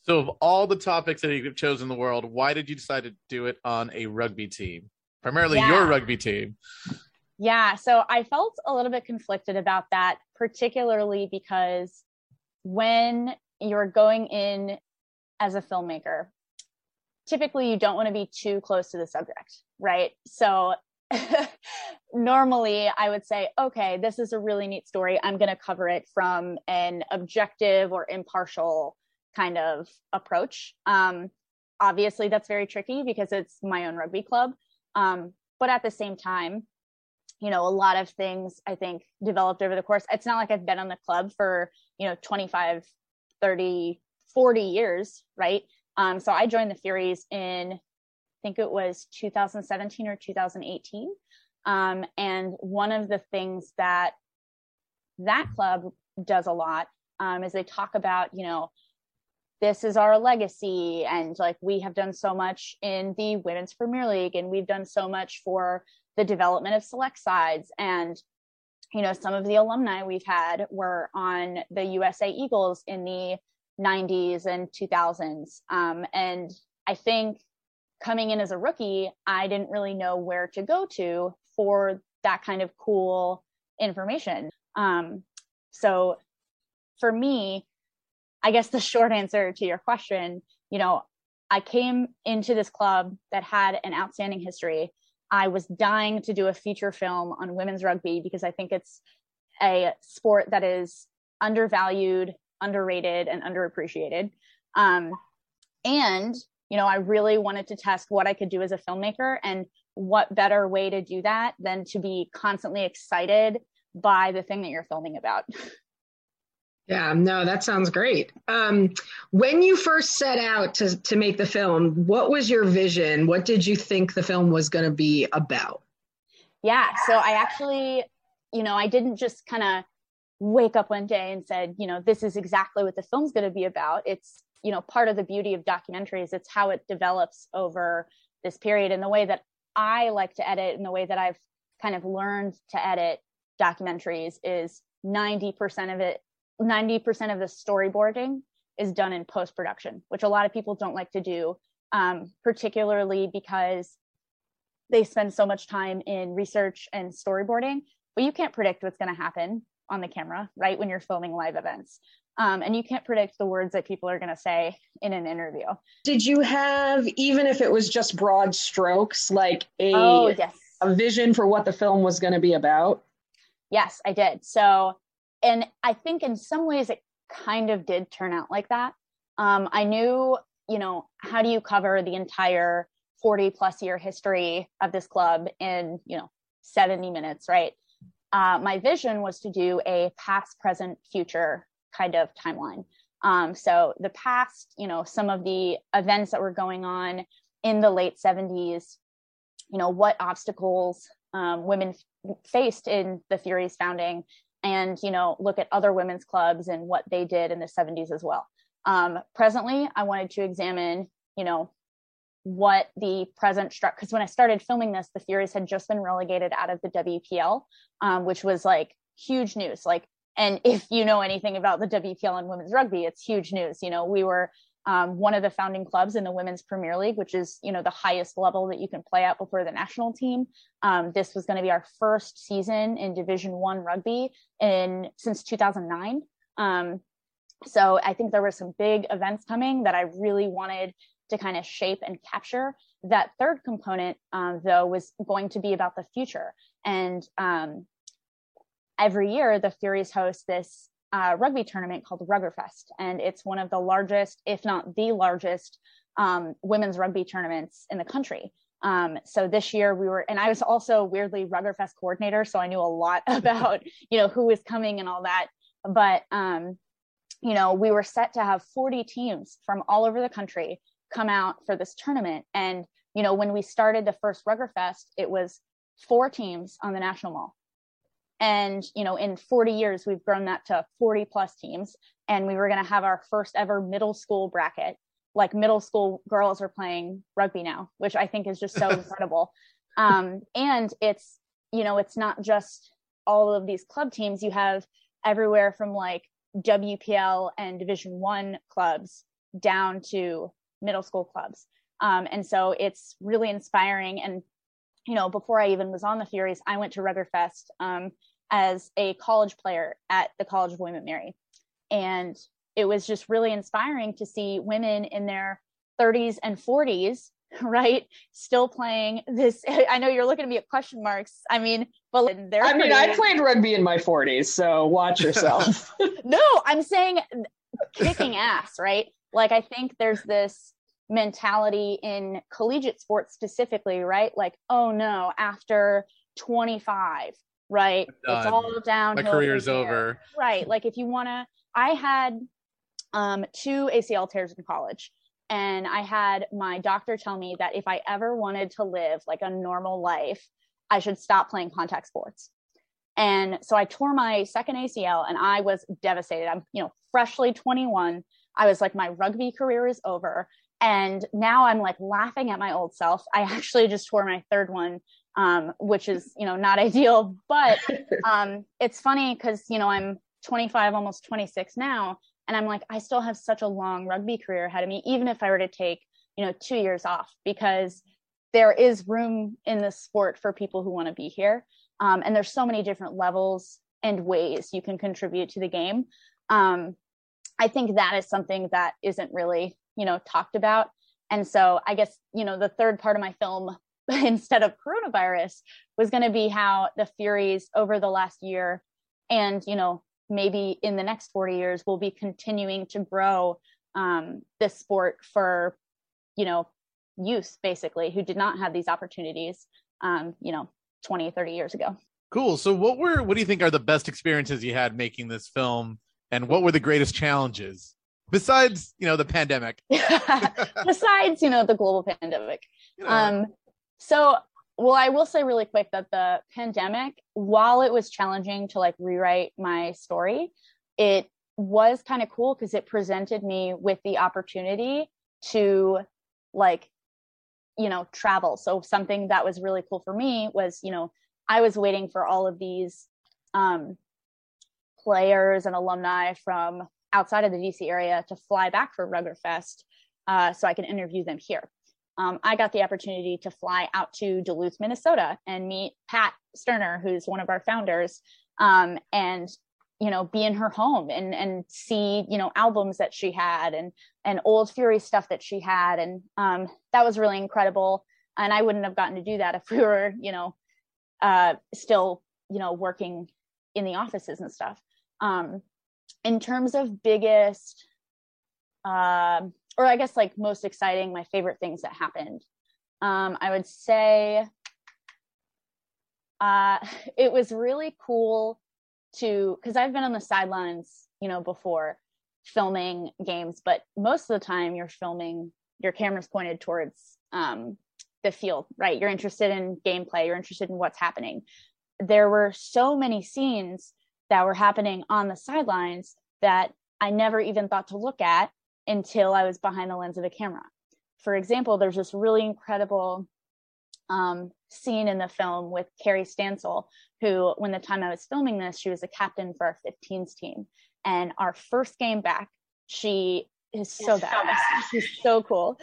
So, of all the topics that you've chosen in the world, why did you decide to do it on a rugby team? Primarily yeah. your rugby team. Yeah. So, I felt a little bit conflicted about that, particularly because when you're going in as a filmmaker, typically you don't want to be too close to the subject, right? So normally I would say, okay, this is a really neat story. I'm going to cover it from an objective or impartial kind of approach. Um, obviously, that's very tricky because it's my own rugby club. Um, but at the same time, you know, a lot of things I think developed over the course. It's not like I've been on the club for, you know, 25, 30, 40 years, right? Um, so I joined the Furies in, I think it was 2017 or 2018. Um, and one of the things that that club does a lot um, is they talk about, you know, this is our legacy and like we have done so much in the women's premier league and we've done so much for the development of select sides and you know some of the alumni we've had were on the usa eagles in the 90s and 2000s um, and i think coming in as a rookie i didn't really know where to go to for that kind of cool information um, so for me I guess the short answer to your question, you know, I came into this club that had an outstanding history. I was dying to do a feature film on women's rugby because I think it's a sport that is undervalued, underrated, and underappreciated. Um, and, you know, I really wanted to test what I could do as a filmmaker and what better way to do that than to be constantly excited by the thing that you're filming about. Yeah, no, that sounds great. Um, when you first set out to, to make the film, what was your vision? What did you think the film was going to be about? Yeah, so I actually, you know, I didn't just kind of wake up one day and said, you know, this is exactly what the film's going to be about. It's, you know, part of the beauty of documentaries, it's how it develops over this period and the way that I like to edit and the way that I've kind of learned to edit documentaries is 90% of it 90% of the storyboarding is done in post production, which a lot of people don't like to do, um, particularly because they spend so much time in research and storyboarding. But you can't predict what's going to happen on the camera, right? When you're filming live events. Um, and you can't predict the words that people are going to say in an interview. Did you have, even if it was just broad strokes, like a, oh, yes. a vision for what the film was going to be about? Yes, I did. So and I think in some ways it kind of did turn out like that. Um, I knew, you know, how do you cover the entire 40 plus year history of this club in, you know, 70 minutes, right? Uh, my vision was to do a past, present, future kind of timeline. Um, so the past, you know, some of the events that were going on in the late 70s, you know, what obstacles um, women f- faced in the Furies founding, and you know look at other women's clubs and what they did in the 70s as well um, presently i wanted to examine you know what the present struck because when i started filming this the furies had just been relegated out of the wpl um, which was like huge news. Like and if you know anything about the wpl and women's rugby it's huge news. You know we were um, one of the founding clubs in the women's premier league which is you know the highest level that you can play at before the national team. Um, this was going to be our first season in division one rugby in since 2009 um, so i think there were some big events coming that i really wanted to kind of shape and capture that third component um, though was going to be about the future and um, every year the furies host this uh, rugby tournament called Ruggerfest, and it's one of the largest, if not the largest, um, women's rugby tournaments in the country. Um, so this year we were, and I was also weirdly Ruggerfest coordinator, so I knew a lot about you know who was coming and all that. But um, you know, we were set to have 40 teams from all over the country come out for this tournament, and you know, when we started the first Ruggerfest, it was four teams on the national mall and, you know, in 40 years, we've grown that to 40 plus teams. And we were going to have our first ever middle school bracket. Like middle school girls are playing rugby now, which I think is just so incredible. Um, and it's, you know, it's not just all of these club teams. You have everywhere from like WPL and Division One clubs down to middle school clubs. Um, and so it's really inspiring. And you know, before I even was on the Furies, I went to Ruggerfest um, as a college player at the College of William Mary. And it was just really inspiring to see women in their 30s and 40s, right? Still playing this. I know you're looking at me at question marks. I mean, but they're I mean, I played rugby in my 40s, so watch yourself. no, I'm saying kicking ass, right? Like, I think there's this mentality in collegiate sports specifically, right? Like, oh no, after 25, right? It's all down. My career's over. Right. Like if you want to, I had um, two ACL tears in college. And I had my doctor tell me that if I ever wanted to live like a normal life, I should stop playing contact sports. And so I tore my second ACL and I was devastated. I'm, you know, freshly 21. I was like, my rugby career is over. And now I'm like laughing at my old self. I actually just tore my third one, um, which is, you know, not ideal, but um, it's funny because, you know, I'm 25, almost 26 now. And I'm like, I still have such a long rugby career ahead of me, even if I were to take, you know, two years off, because there is room in the sport for people who want to be here. Um, and there's so many different levels and ways you can contribute to the game. Um, I think that is something that isn't really, you know, talked about. And so I guess, you know, the third part of my film, instead of coronavirus, was going to be how the Furies over the last year and, you know, maybe in the next 40 years will be continuing to grow um, this sport for, you know, youth basically who did not have these opportunities, um, you know, 20, 30 years ago. Cool. So what were what do you think are the best experiences you had making this film and what were the greatest challenges besides, you know, the pandemic? besides, you know, the global pandemic. You know. Um so well, I will say really quick that the pandemic, while it was challenging to like rewrite my story, it was kind of cool because it presented me with the opportunity to like you know travel so something that was really cool for me was you know i was waiting for all of these um, players and alumni from outside of the dc area to fly back for ruggerfest uh, so i can interview them here. Um, i got the opportunity to fly out to duluth minnesota and meet pat sterner who's one of our founders um, and you know be in her home and and see you know albums that she had and and old fury stuff that she had. And um that was really incredible. And i wouldn't have gotten to do that if we were you know uh still you know working in the offices and stuff um in terms of biggest uh, or i guess like most exciting my favorite things that happened um i would say uh it was really cool to because I've been on the sidelines, you know, before filming games, but most of the time you're filming, your camera's pointed towards um, the field, right? You're interested in gameplay, you're interested in what's happening. There were so many scenes that were happening on the sidelines that I never even thought to look at until I was behind the lens of a camera. For example, there's this really incredible um, scene in the film with Carrie Stansel, who, when the time I was filming this, she was a captain for our 15s team. And our first game back, she is so bad. So She's so cool.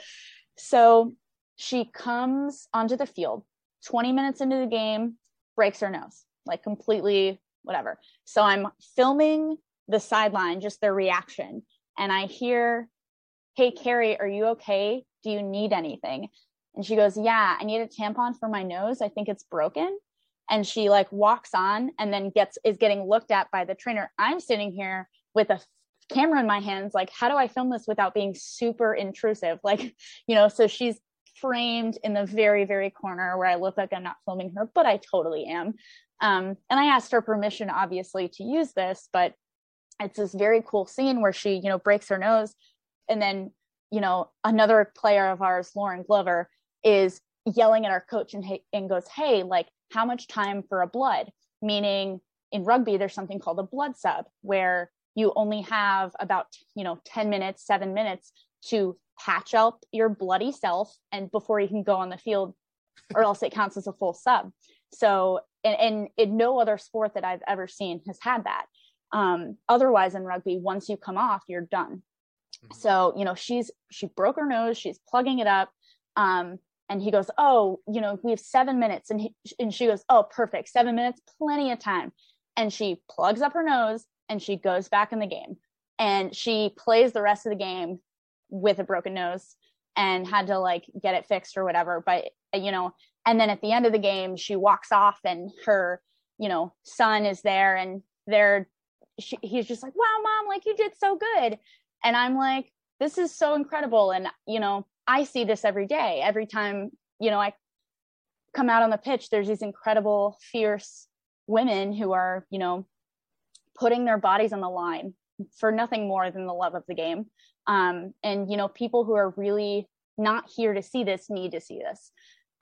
So she comes onto the field 20 minutes into the game, breaks her nose, like completely whatever. So I'm filming the sideline, just their reaction. And I hear, Hey, Carrie, are you okay? Do you need anything? And she goes, Yeah, I need a tampon for my nose. I think it's broken. And she like walks on and then gets is getting looked at by the trainer. I'm sitting here with a camera in my hands, like, how do I film this without being super intrusive? Like, you know, so she's framed in the very, very corner where I look like I'm not filming her, but I totally am. Um, and I asked her permission, obviously, to use this, but it's this very cool scene where she, you know, breaks her nose and then, you know, another player of ours, Lauren Glover, is yelling at our coach and, and goes, Hey, like, how much time for a blood? Meaning in rugby, there's something called a blood sub where you only have about, you know, 10 minutes, seven minutes to patch up your bloody self and before you can go on the field or else it counts as a full sub. So, and, and in no other sport that I've ever seen has had that. Um, otherwise in rugby, once you come off, you're done. Mm-hmm. So, you know, she's, she broke her nose, she's plugging it up. Um, and he goes oh you know we have seven minutes and he, and she goes oh perfect seven minutes plenty of time and she plugs up her nose and she goes back in the game and she plays the rest of the game with a broken nose and had to like get it fixed or whatever but you know and then at the end of the game she walks off and her you know son is there and they're she, he's just like wow mom like you did so good and i'm like this is so incredible and you know I see this every day. Every time, you know, I come out on the pitch, there's these incredible, fierce women who are, you know, putting their bodies on the line for nothing more than the love of the game. Um, and you know, people who are really not here to see this need to see this.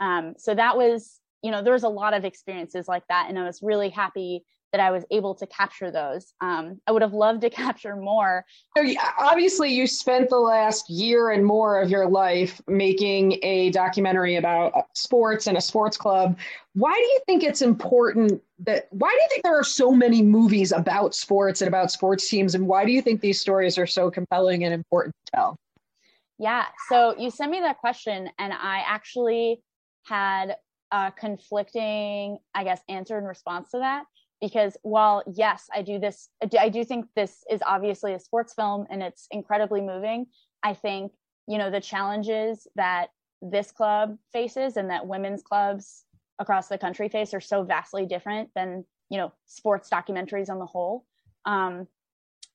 Um, so that was, you know, there was a lot of experiences like that, and I was really happy that I was able to capture those. Um, I would have loved to capture more. So, obviously, you spent the last year and more of your life making a documentary about sports and a sports club. Why do you think it's important that, why do you think there are so many movies about sports and about sports teams? And why do you think these stories are so compelling and important to tell? Yeah. So you sent me that question, and I actually had a conflicting, I guess, answer in response to that. Because while yes i do this i do think this is obviously a sports film and it's incredibly moving i think you know the challenges that this club faces and that women's clubs across the country face are so vastly different than you know sports documentaries on the whole. Um,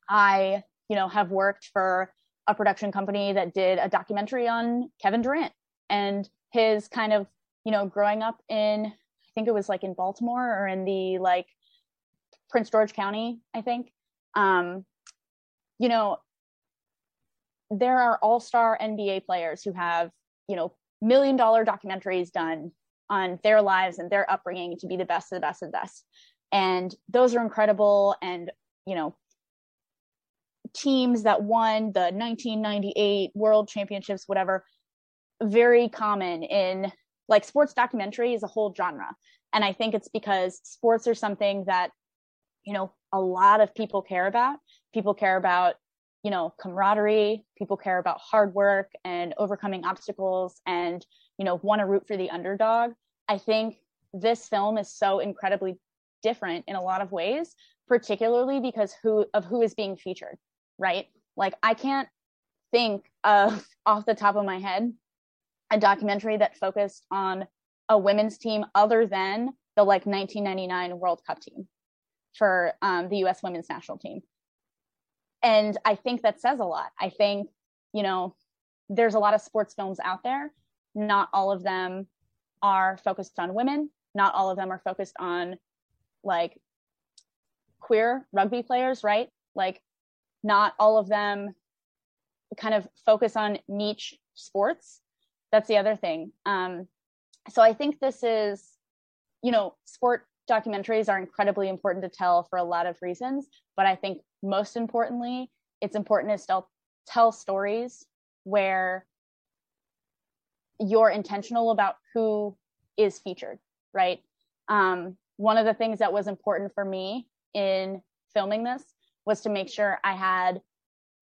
i you know have worked for a production company that did a documentary on kevin durant and his kind of you know growing up in i think it was like in baltimore or in the like Prince George County, I think. Um, you know, there are all-star NBA players who have, you know, million dollar documentaries done on their lives and their upbringing to be the best of the best of the best. And those are incredible. And, you know, teams that won the 1998 world championships, whatever, very common in like sports documentary is a whole genre. And I think it's because sports are something that you know a lot of people care about. People care about you know camaraderie. People care about hard work and overcoming obstacles and you know want to root for the underdog. I think this film is so incredibly different in a lot of ways particularly because who of who is being featured right? Like i can't think of off the top of my head a documentary that focused on a women's team other than the like 1999 world cup team for um, the US women's national team. And I think that says a lot. I think, you know, there's a lot of sports films out there. Not all of them are focused on women. Not all of them are focused on like queer rugby players, right? Like, not all of them kind of focus on niche sports. That's the other thing. Um, so I think this is, you know, sport documentaries are incredibly important to tell for a lot of reasons but i think most importantly it's important to still tell stories where you're intentional about who is featured right um, one of the things that was important for me in filming this was to make sure i had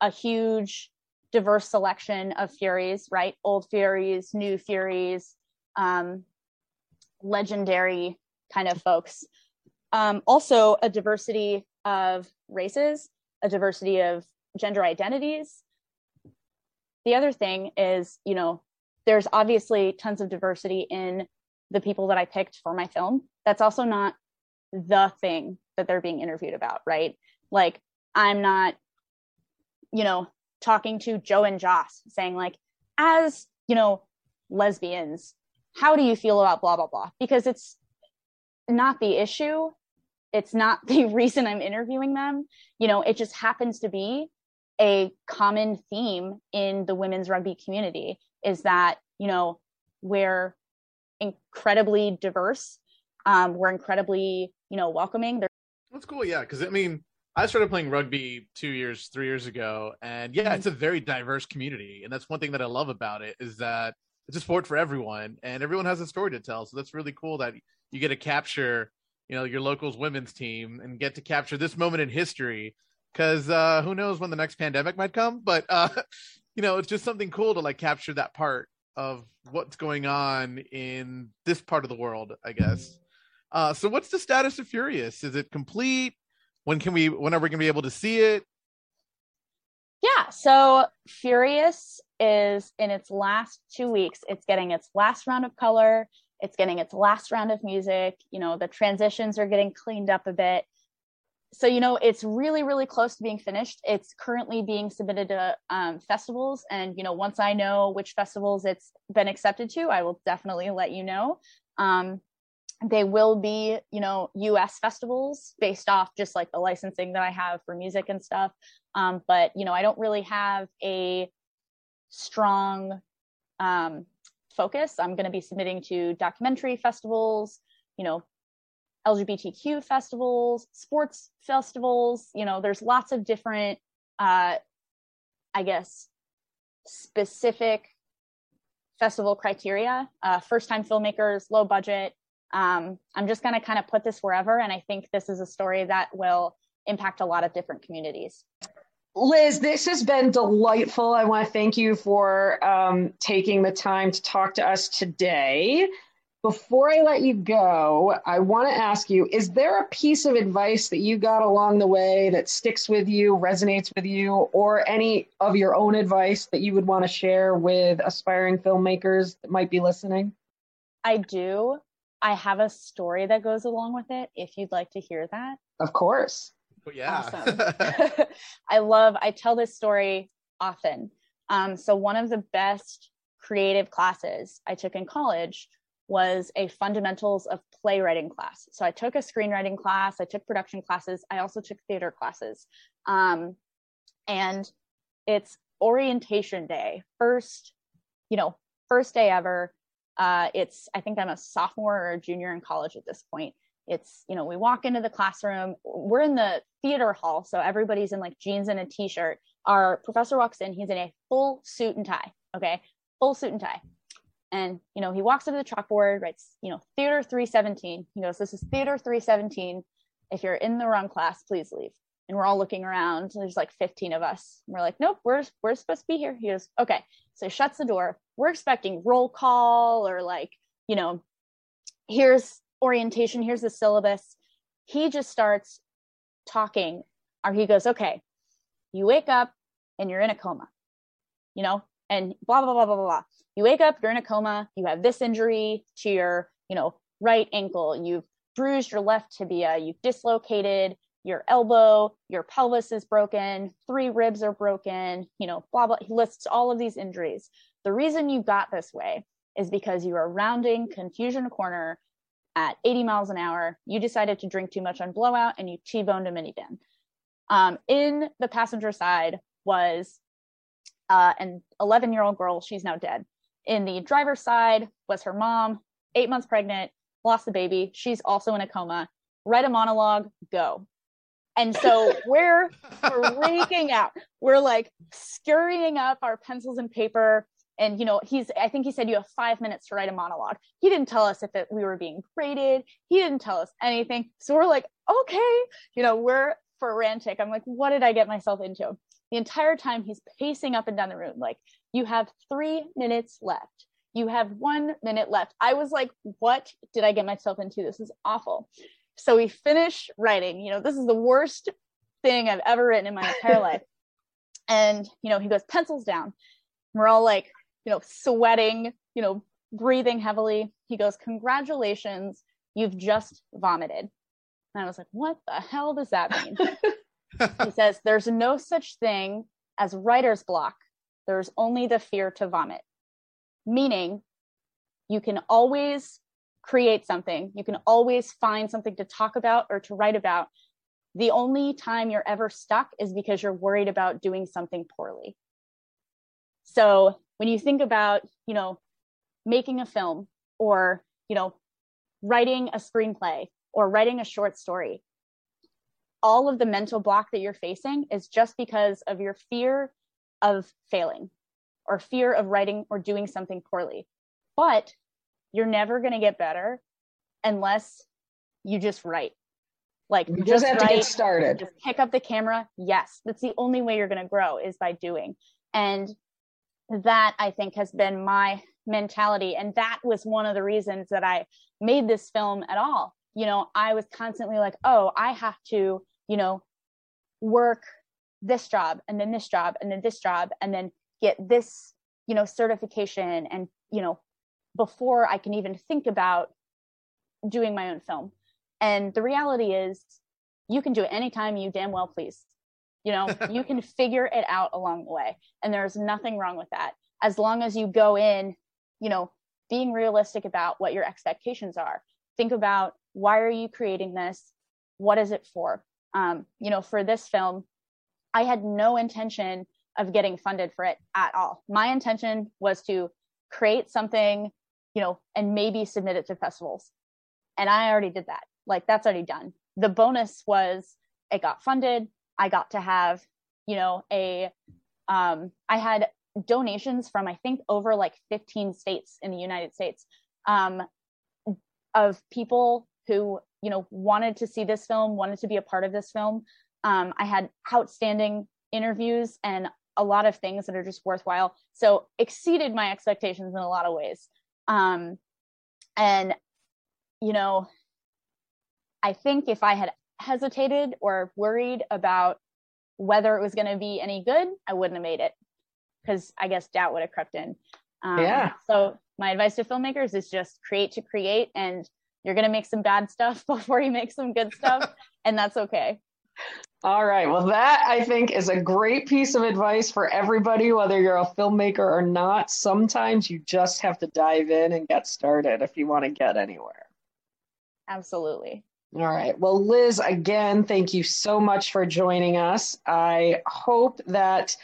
a huge diverse selection of furies right old furies new furies um, legendary kind of folks. Um, also, a diversity of races, a diversity of gender identities. The other thing is, you know, there's obviously tons of diversity in the people that I picked for my film. That's also not the thing that they're being interviewed about, right? Like, I'm not, you know, talking to Joe and Joss saying, like, as, you know, lesbians, how do you feel about blah, blah, blah? Because it's not the issue. It's not the reason i'm interviewing them. You know it just happens to be a common theme in the women's rugby community is that you know we're incredibly diverse. Um, we're incredibly you know welcoming. They're- that's cool. Yeah. Because i mean i started playing rugby two years three years ago and yeah it's a very diverse community and that's one thing that i love about it is that it's a sport for everyone and everyone has a story to tell so that's really cool that you get to capture you know your locals women's team and get to capture this moment in history because uh who knows when the next pandemic might come but uh you know it's just something cool to like capture that part of what's going on in this part of the world i guess. Uh so what's the status of furious? Is it complete when can we when are we gonna be able to see it? Yeah so furious is in its last two weeks. It's getting its last round of color. It's getting its last round of music. You know the transitions are getting cleaned up a bit. So you know it's really really close to being finished. It's currently being submitted to um, festivals. And you know once i know which festivals it's been accepted to i will definitely let you know. Um, they will be you know us festivals based off just like the licensing that i have for music and stuff. Um, but you know i don't really have a strong um, focus. I'm going to be submitting to documentary festivals you know lgbtq festivals sports festivals you know there's lots of different uh, i guess specific festival criteria. Uh, first time filmmakers low budget um, I'm just going to kind of put this wherever. And I think this is a story that will impact a lot of different communities. Liz, this has been delightful. I want to thank you for um, taking the time to talk to us today. Before I let you go, I want to ask you is there a piece of advice that you got along the way that sticks with you, resonates with you, or any of your own advice that you would want to share with aspiring filmmakers that might be listening? I do. I have a story that goes along with it if you'd like to hear that. Of course. Oh, yeah. Awesome. I love, I tell this story often. Um, so, one of the best creative classes I took in college was a fundamentals of playwriting class. So, I took a screenwriting class, I took production classes, I also took theater classes. Um, and it's orientation day, first, you know, first day ever uh, it's I think I'm a sophomore or a junior in college at this point. It's you know we walk into the classroom. We're in the theater hall, so everybody's in like jeans and a t-shirt. Our professor walks in. He's in a full suit and tie. Okay, full suit and tie. And you know he walks up to the chalkboard, writes you know theater 317. He goes, "This is theater 317. If you're in the wrong class, please leave." And we're all looking around. There's like 15 of us. And we're like, "Nope, we're we're supposed to be here." He goes, "Okay." So he shuts the door. We're expecting roll call or like, you know, here's orientation, here's the syllabus. He just starts talking, or he goes, okay, you wake up and you're in a coma, you know, and blah, blah, blah, blah, blah. You wake up, you're in a coma, you have this injury to your, you know, right ankle, you've bruised your left tibia, you've dislocated your elbow, your pelvis is broken, three ribs are broken, you know, blah, blah. He lists all of these injuries. The reason you got this way is because you were rounding Confusion Corner at 80 miles an hour. You decided to drink too much on blowout and you T boned a minivan. Um, in the passenger side was uh, an 11 year old girl. She's now dead. In the driver's side was her mom, eight months pregnant, lost the baby. She's also in a coma. Write a monologue, go. And so we're freaking out. We're like scurrying up our pencils and paper. And you know, he's I think he said you have five minutes to write a monologue. He didn't tell us if it, we were being graded. He didn't tell us anything. So we're like, okay, you know, we're frantic. I'm like, what did I get myself into? The entire time he's pacing up and down the room, like, you have three minutes left. You have one minute left. I was like, what did I get myself into? This is awful. So we finish writing. You know, this is the worst thing I've ever written in my entire life. And, you know, he goes, pencils down. We're all like, you know, sweating, you know, breathing heavily. He goes, congratulations, you've just vomited. And I was like, what the hell does that mean? he says, there's no such thing as writer's block. There's only the fear to vomit. Meaning, you can always create something. You can always find something to talk about or to write about. The only time you're ever stuck is because you're worried about doing something poorly. So when you think about, you know, making a film or, you know, writing a screenplay or writing a short story, all of the mental block that you're facing is just because of your fear of failing or fear of writing or doing something poorly. But you're never going to get better unless you just write. Like you just, just have write, to get started. Just pick up the camera. Yes, that's the only way you're going to grow is by doing. And that I think has been my mentality. And that was one of the reasons that I made this film at all. You know, I was constantly like, oh, I have to, you know, work this job and then this job and then this job and then get this, you know, certification and, you know, before I can even think about doing my own film. And the reality is, you can do it anytime you damn well please. You know, you can figure it out along the way. And there's nothing wrong with that. As long as you go in, you know, being realistic about what your expectations are, think about why are you creating this? What is it for? Um, you know, for this film, I had no intention of getting funded for it at all. My intention was to create something, you know, and maybe submit it to festivals. And I already did that. Like that's already done. The bonus was it got funded. I got to have, you know, a um I had donations from I think over like 15 states in the United States um of people who, you know, wanted to see this film, wanted to be a part of this film. Um I had outstanding interviews and a lot of things that are just worthwhile. So exceeded my expectations in a lot of ways. Um, and, you know, I think if I had hesitated or worried about whether it was going to be any good, I wouldn't have made it because I guess doubt would have crept in. Um, yeah. So my advice to filmmakers is just create to create, and you're going to make some bad stuff before you make some good stuff, and that's okay. All right. Well, that I think is a great piece of advice for everybody, whether you're a filmmaker or not. Sometimes you just have to dive in and get started if you want to get anywhere. Absolutely. All right. Well, Liz, again, thank you so much for joining us. I hope that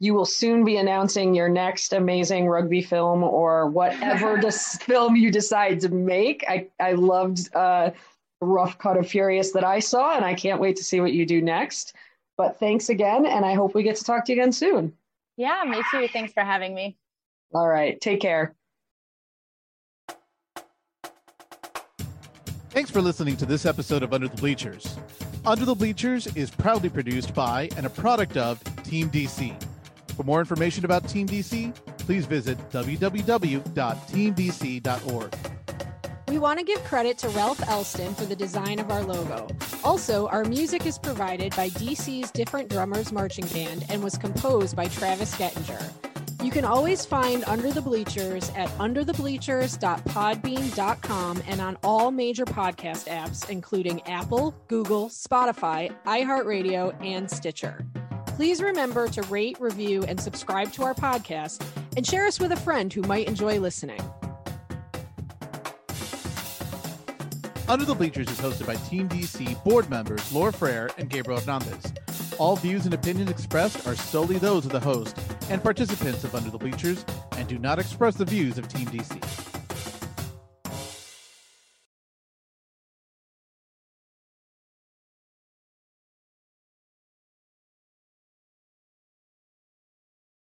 you will soon be announcing your next amazing rugby film or whatever this film you decide to make. I, I loved uh, rough cut of Furious that I saw, and I can't wait to see what you do next. But thanks again, and I hope we get to talk to you again soon. Yeah, me too. Thanks for having me. All right. Take care. Thanks for listening to this episode of Under the Bleachers. Under the Bleachers is proudly produced by and a product of Team DC. For more information about Team DC, please visit www.teamdc.org. We want to give credit to Ralph Elston for the design of our logo. Also, our music is provided by DC's Different Drummers Marching Band and was composed by Travis Gettinger. You can always find Under the Bleachers at underthebleachers.podbean.com and on all major podcast apps, including Apple, Google, Spotify, iHeartRadio, and Stitcher. Please remember to rate, review, and subscribe to our podcast and share us with a friend who might enjoy listening. Under the Bleachers is hosted by Team DC board members Laura Frere and Gabriel Hernandez. All views and opinions expressed are solely those of the host and participants of Under the Bleachers and do not express the views of Team DC.